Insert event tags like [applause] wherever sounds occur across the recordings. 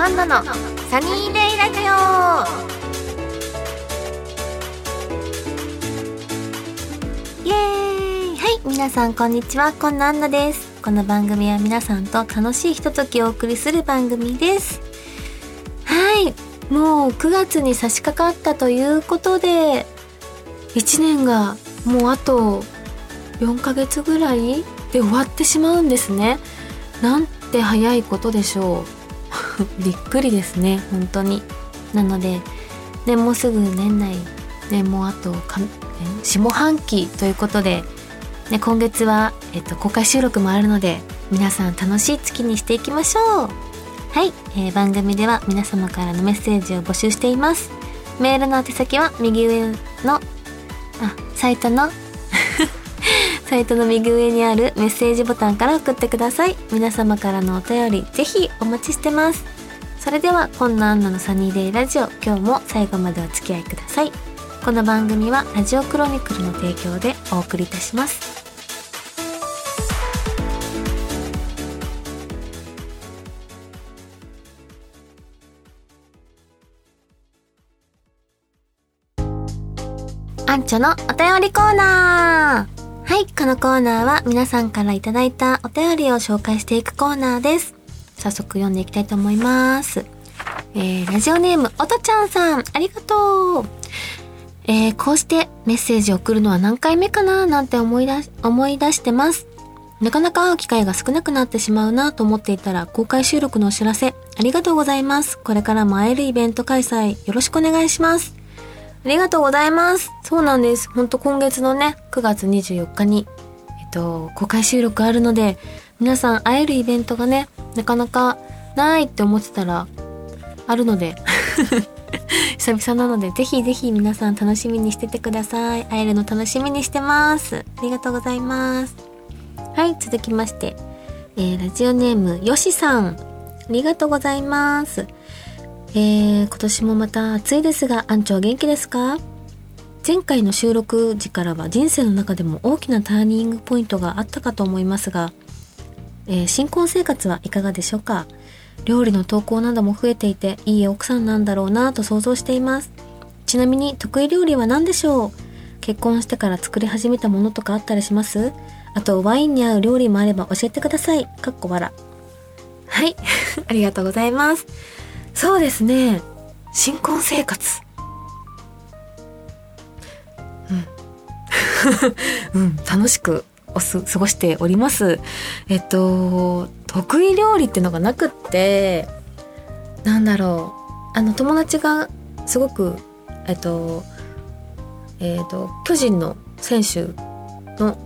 アンナのサニーデイラジオ。イエーイ。はい。皆さんこんにちは。こんなアンナです。この番組は皆さんと楽しいひとときをお送りする番組です。はい。もう9月に差し掛かったということで1年がもうあと4ヶ月ぐらいで終わってしまうんですね。なんて早いことでしょう。びっくりですね本当に。なのでねもうすぐ年内ねもうあとか下半期ということで、ね、今月は、えっと、公開収録もあるので皆さん楽しい月にしていきましょう。はい、えー、番組では皆様からのメッセージを募集しています。メールの宛先は右上のあサイトのサイトの右上にあるメッセージボタンから送ってください。皆様からのお便りぜひお待ちしてます。それではこんなアンナのサニーデイラジオ。今日も最後までお付き合いください。この番組はラジオクロニクルの提供でお送りいたします。アンチョのお便りコーナー。はい、このコーナーは皆さんからいただいたお便りを紹介していくコーナーです。早速読んでいきたいと思います。えー、ラジオネーム、おとちゃんさん、ありがとう。えー、こうしてメッセージを送るのは何回目かな？なんて思い出し、思い出してます。なかなか会う機会が少なくなってしまうなと思っていたら公開収録のお知らせありがとうございます。これからも会えるイベント開催よろしくお願いします。ありがとうございます。そうなんです。ほんと今月のね、9月24日に、えっと、公開収録あるので、皆さん会えるイベントがね、なかなかないって思ってたら、あるので、[laughs] 久々なので、ぜひぜひ皆さん楽しみにしててください。会えるの楽しみにしてます。ありがとうございます。はい、続きまして、えー、ラジオネーム、よしさん。ありがとうございます。えー、今年もまた暑いですが、アンチは元気ですか？前回の収録時からは人生の中でも大きなターニングポイントがあったかと思いますが、えー、新婚生活はいかがでしょうか？料理の投稿なども増えていて、いい奥さんなんだろうなと想像しています。ちなみに得意料理は何でしょう？結婚してから作り始めたものとかあったりします？あとワインに合う料理もあれば教えてください。かっこ笑。はい。[laughs] ありがとうございます。そうですね。新婚生活。うん、[laughs] うん、楽しくおす過ごしております。えっと得意料理ってのがなくってなんだろう。あの友達がすごくえっとえっと巨人の選手の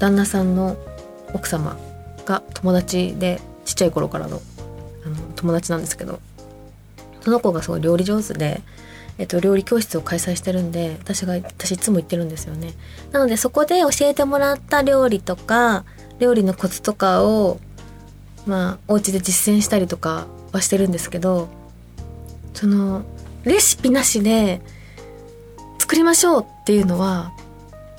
旦那さんの奥様が友達でちっちゃい頃からのあの友達なんですけどその子がすごい料理上手で、えっと、料理教室を開催してるんで私が私いつも行ってるんですよね。なのでそこで教えてもらった料理とか料理のコツとかをまあお家で実践したりとかはしてるんですけどそのレシピなしで作りましょうっていうのは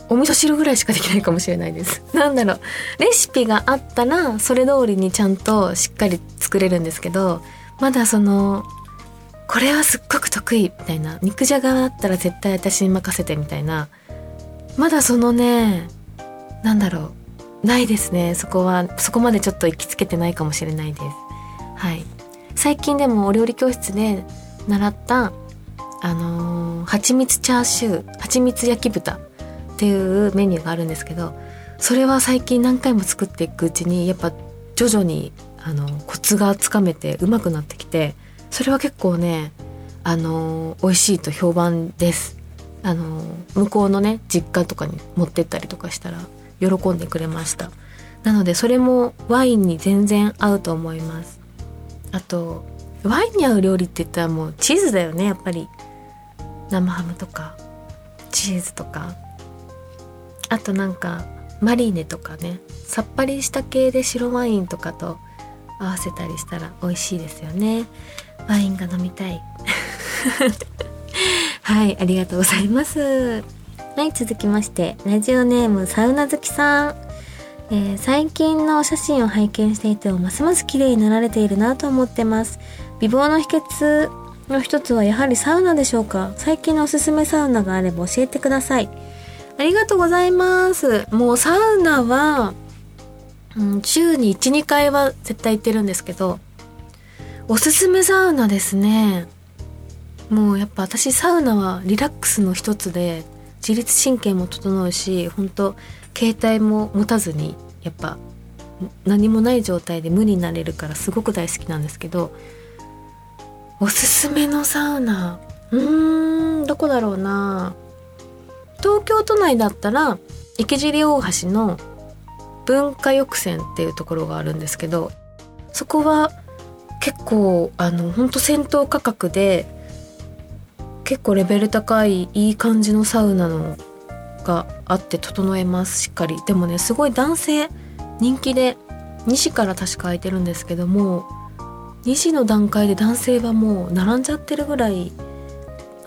お味噌汁ぐらいしかできないかもしれないです。[laughs] なんだろう。レシピがあったら、それ通りにちゃんとしっかり作れるんですけど、まだその、これはすっごく得意みたいな。肉じゃがだったら絶対私に任せてみたいな。まだそのね、なんだろう。ないですね。そこは、そこまでちょっと行きつけてないかもしれないです。はい。最近でもお料理教室で習った、あのー、蜂蜜チャーシュー、蜂蜜焼き豚っていうメニューがあるんですけどそれは最近何回も作っていくうちにやっぱ徐々にあのコツがつかめてうまくなってきてそれは結構ねあの美味しいと評判です。あの向こうのね実家とかに持ってったりとかしたら喜んでくれました。なのでそれもワインに全然合うと思います。あとワインに合う料理って言ったらもうチーズだよねやっぱり。生ハムとかチーズとか。あとなんかマリネとかねさっぱりした系で白ワインとかと合わせたりしたら美味しいですよね。ワインが飲みたい。[laughs] はいありがとうございます。はい続きましてラジオネームサウナ好きさん。えー、最近のお写真を拝見していてもますます綺麗になられているなと思ってます。美貌の秘訣の一つはやはりサウナでしょうか。最近のおすすめサウナがあれば教えてください。ありがとうございます。もうサウナは、うん、週に12回は絶対行ってるんですけどおすすめサウナですね。もうやっぱ私サウナはリラックスの一つで自律神経も整うし本当携帯も持たずにやっぱ何もない状態で無になれるからすごく大好きなんですけどおすすめのサウナ。うーんどこだろうな。東京都内だったら池尻大橋の文化浴船っていうところがあるんですけどそこは結構あの本当戦闘価格で結構レベル高いいい感じのサウナのがあって整えますしっかり。でもねすごい男性人気で2時から確か空いてるんですけども2時の段階で男性はもう並んじゃってるぐらい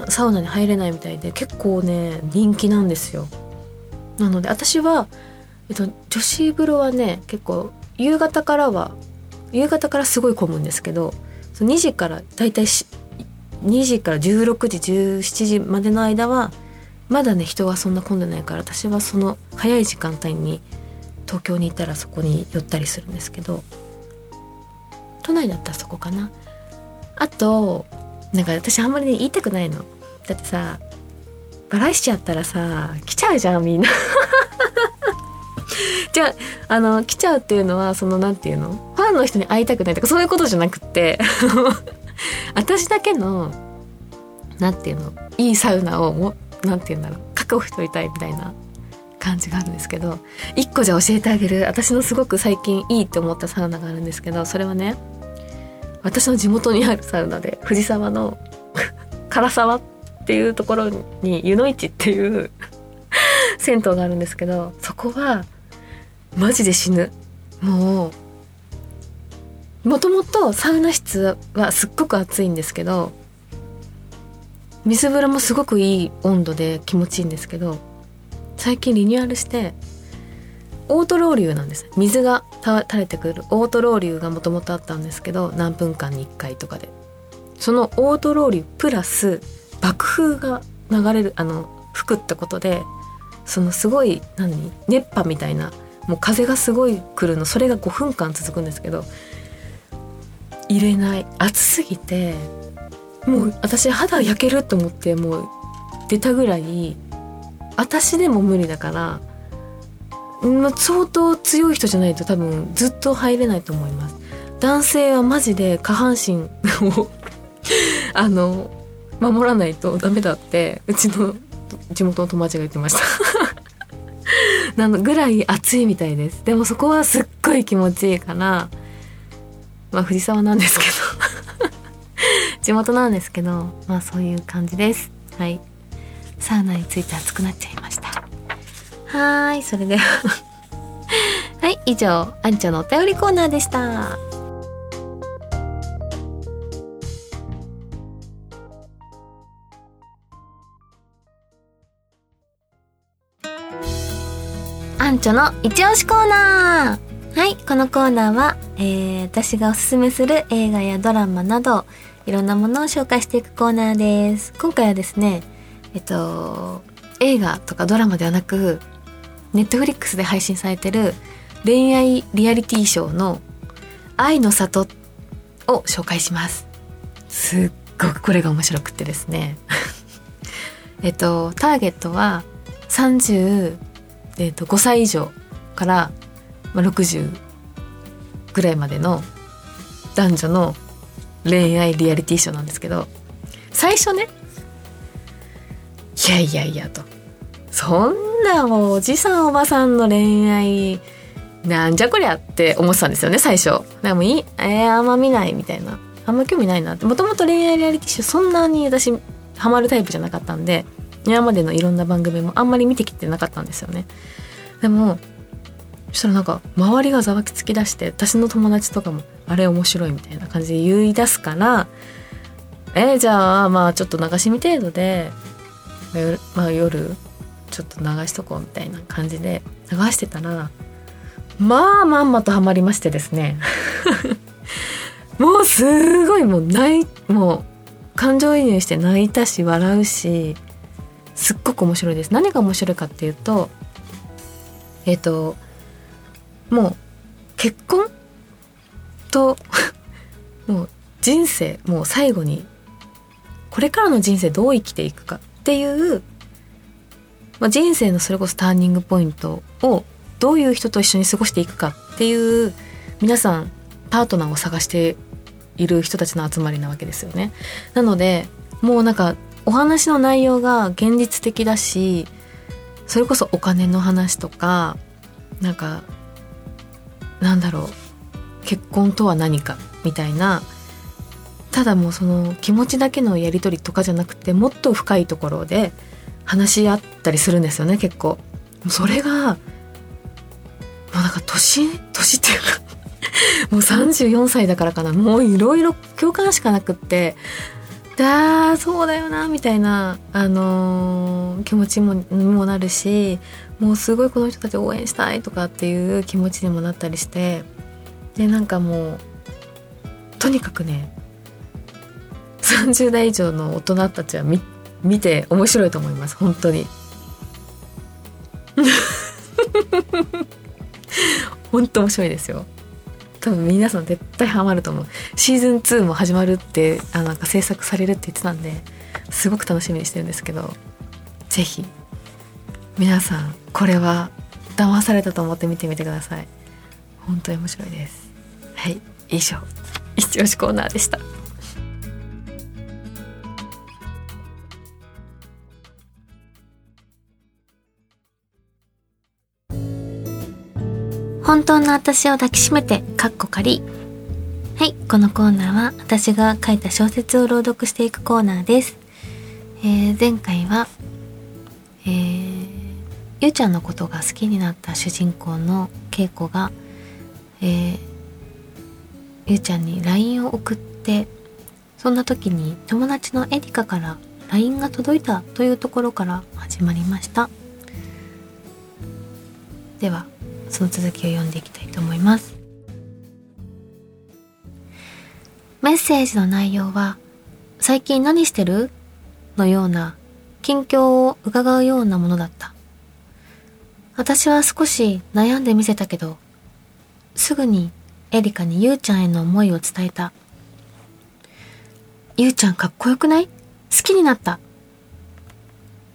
サウナに入れないみたいで結構ね人気なんですよ。なので私は、えっと、女子風呂はね結構夕方からは夕方からすごい混むんですけど2時からだいたい2時から16時17時までの間はまだね人はそんな混んでないから私はその早い時間帯に東京に行ったらそこに寄ったりするんですけど都内だったらそこかな。あとなんか私あんまりね言いたくないの。だってさバラしちゃったらさ来ちゃうじゃんみんな。[laughs] じゃああの来ちゃうっていうのはそのなんていうの？ファンの人に会いたくないとかそういうことじゃなくって。[laughs] 私だけのなんていうの？いいサウナをもなんていうんだろう？確保しといたいみたいな感じがあるんですけど。一個じゃ教えてあげる。私のすごく最近いいって思ったサウナがあるんですけどそれはね私の地元にあるサウナで藤沢の [laughs] 唐沢っっていうところに湯の市っていう [laughs] 銭湯があるんですけどそこはマジで死ぬ。もうもともとサウナ室はすっごく暑いんですけど水風呂もすごくいい温度で気持ちいいんですけど最近リニューアルしてオートロウリュなんです。水が垂れてくる。オートロウリュがもともとあったんですけど何分間に1回とかで。そのオートロウリュプラス爆風が流れるあの吹くってことでそのすごい何熱波みたいなもう風がすごい来るのそれが5分間続くんですけど入れない。暑すぎてもう私肌焼けると思ってもう出たぐらい私でも無理だからま相当強い人じゃないと多分ずっと入れないと思います。男性はマジで下半身を [laughs] あの守らないとダメだってうちの地元の友達が言ってました。[laughs] なのぐらい暑いみたいです。でもそこはすっごい気持ちいいからまあ藤沢なんですけど。[laughs] 地元なんですけどまあそういう感じです。はい。サウナについて熱くなっちゃいました。はーい。それでは。[laughs] はい。以上アンチョのお便りコーナーでした。ンチョの一押しコーナーはい、このコーナーは、えー、私がおすすめする映画やドラマなど、いろんなものを紹介していくコーナーです。今回はですね、えっと、映画とかドラマではなく、ネットフリックスで配信されてる恋愛リアリティショーの愛の里を紹介します。すっごくこれが面白くってですね。[laughs] えっと、ターゲットは30、えっと、5歳以上からまあ、60ぐらいまでの男女の恋愛リアリティショーなんですけど最初ねいやいやいやと。そんなもうおじさんおばさんの恋愛なんじゃこりゃって思ってたんですよね最初。でもいいえー、あんま見ないみたいな。あんま興味ないなって。もともと恋愛リアリティショーそんなに私ハマるタイプじゃなかったんで今までのいろんな番組もあんまり見てきてなかったんですよね。でもそしたらなんか周りがざわつき出して私の友達とかもあれ面白いみたいな感じで言い出すからえー、じゃあまあちょっと流し見程度で、まあ、夜ちょっと流しとこうみたいな感じで流してたらまあまんまとハマりましてですね。[laughs] もうすごいもう泣いもう感情移入して泣いたし笑うしすっごく面白いです何が面白いかっていうとえっ、ー、ともう結婚と [laughs] もう人生もう最後にこれからの人生どう生きていくかっていう、まあ、人生のそれこそターニングポイントをどういう人と一緒に過ごしていくかっていう皆さんパートナーを探している人たちの集まりなわけですよね。なのでもうなんかお話の内容が現実的だしそれこそお金の話とかなんかなんだろう結婚とは何かみたいなただもうその気持ちだけのやり取りとかじゃなくてもっと深いところで話し合ったりするんですよね結構。それがもうなんか年年っていうかもう34歳だからかなもういろいろ共感しかなくってだそうだよなみたいな、あのー、気持ちももなるしもうすごいこの人たち応援したいとかっていう気持ちにもなったりしてでなんかもうとにかくね30代以上の大人たちは見見て面白いと思います本当に。[laughs] 本当面白いですよ。多分皆さん絶対ハマると思う。シーズン2も始まるってあなんか制作されるって言ってたんですごく楽しみにしてるんですけど是非皆さんこれは騙されたと思って見てみてください。本当に面白いです。はい以上。一押しコーナーでした。本当の私を抱きしめて、かっこ仮。はい、このコーナーは私が書いた小説を朗読していくコーナーです。えー、前回は、えー、ゆうちゃんのことが好きになった主人公の恵子が、えー、ゆうちゃんに LINE を送って、そんな時に友達のエリカから LINE が届いたというところから始まりました。ではその続きを読んでいきたいと思います。メッセージの内容は「最近何してる?」のような近況を伺うようなものだった。私は少し悩んでみせたけどすぐにエリカにゆうちゃんへの思いを伝えた。ゆうちゃんかっこよくない？好きになった。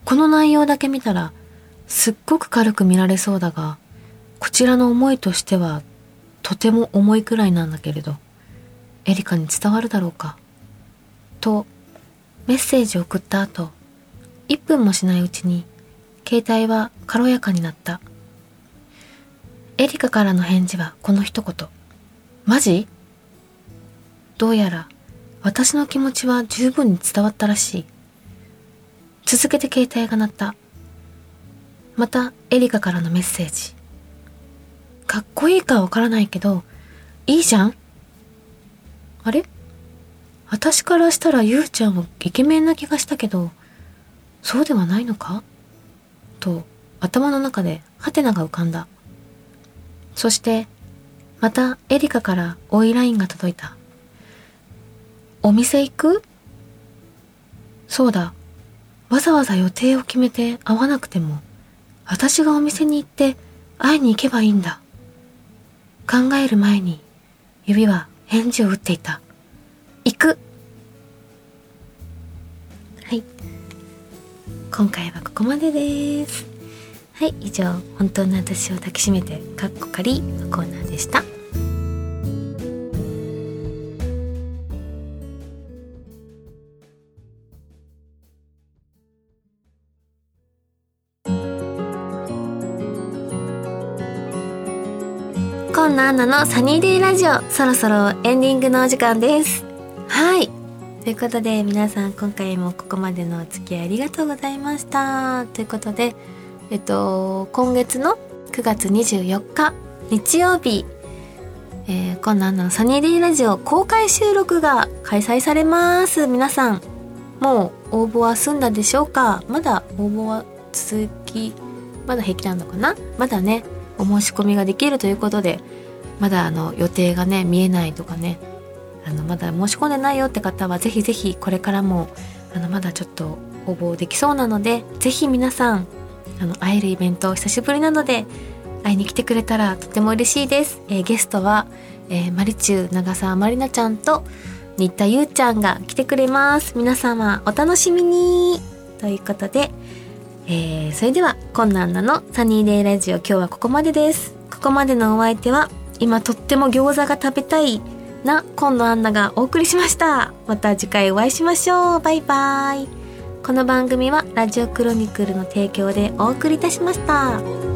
この内容だけ見たらすっごく軽く見られそうだがこちらの思いとしてはとても重いくらいなんだけれどエリカに伝わるだろうか？とメッセージを送った後1分もしないうちに携帯は軽やかになった。エリカからの返事はこの一言。マジ？どうやら私の気持ちは十分に伝わったらしい。続けて携帯が鳴った。またエリカからのメッセージ。かっこいいかわからないけど、いいじゃん？あれ？私からしたらゆうちゃんはイケメンな気がしたけど、そうではないのか？と頭の中でハテナが浮かんだ。そして、またエリカから追いラインが届いた。お店行く？そうだ。わざわざ予定を決めて会わなくても、私がお店に行って会いに行けばいいんだ。考える前に指は返事を打っていた。行くはい。今回はここまでです。はい、以上、本当の私を抱きしめて、かっこかりのコーナーでした。ンナアナのサニーデイラジオ、そろそろエンディングのお時間です。はい。ということで、皆さん今回もここまでのお付き合いありがとうございました。ということで、えっと、今月の9月24日、日曜日、えー、今度あのサニーデイラジオ公開収録が開催されます。皆さん、もう応募は済んだでしょうか？まだ応募は続き、まだ平気なのかな？まだね、お申し込みができるということでまだあの予定がね見えないとかねあのまだ申し込んでないよって方はぜひぜひこれからもあのまだちょっと応募できそうなのでぜひ皆さんあの会えるイベント久しぶりなので会いに来てくれたらとても嬉しいです、えー、ゲストは、えー、マリチュー長澤まりなちゃんと新田ゆうちゃんが来てくれます。皆様お楽しみに。ということで、えー、それでは困難なのサニーデイラジオ今日はここまでです。ここまでのお相手は今とっても餃子が食べたいな今野アンナがお送りしました。また次回お会いしましょう。バイバイ。この番組はラジオクロニクルの提供でお送りいたしました。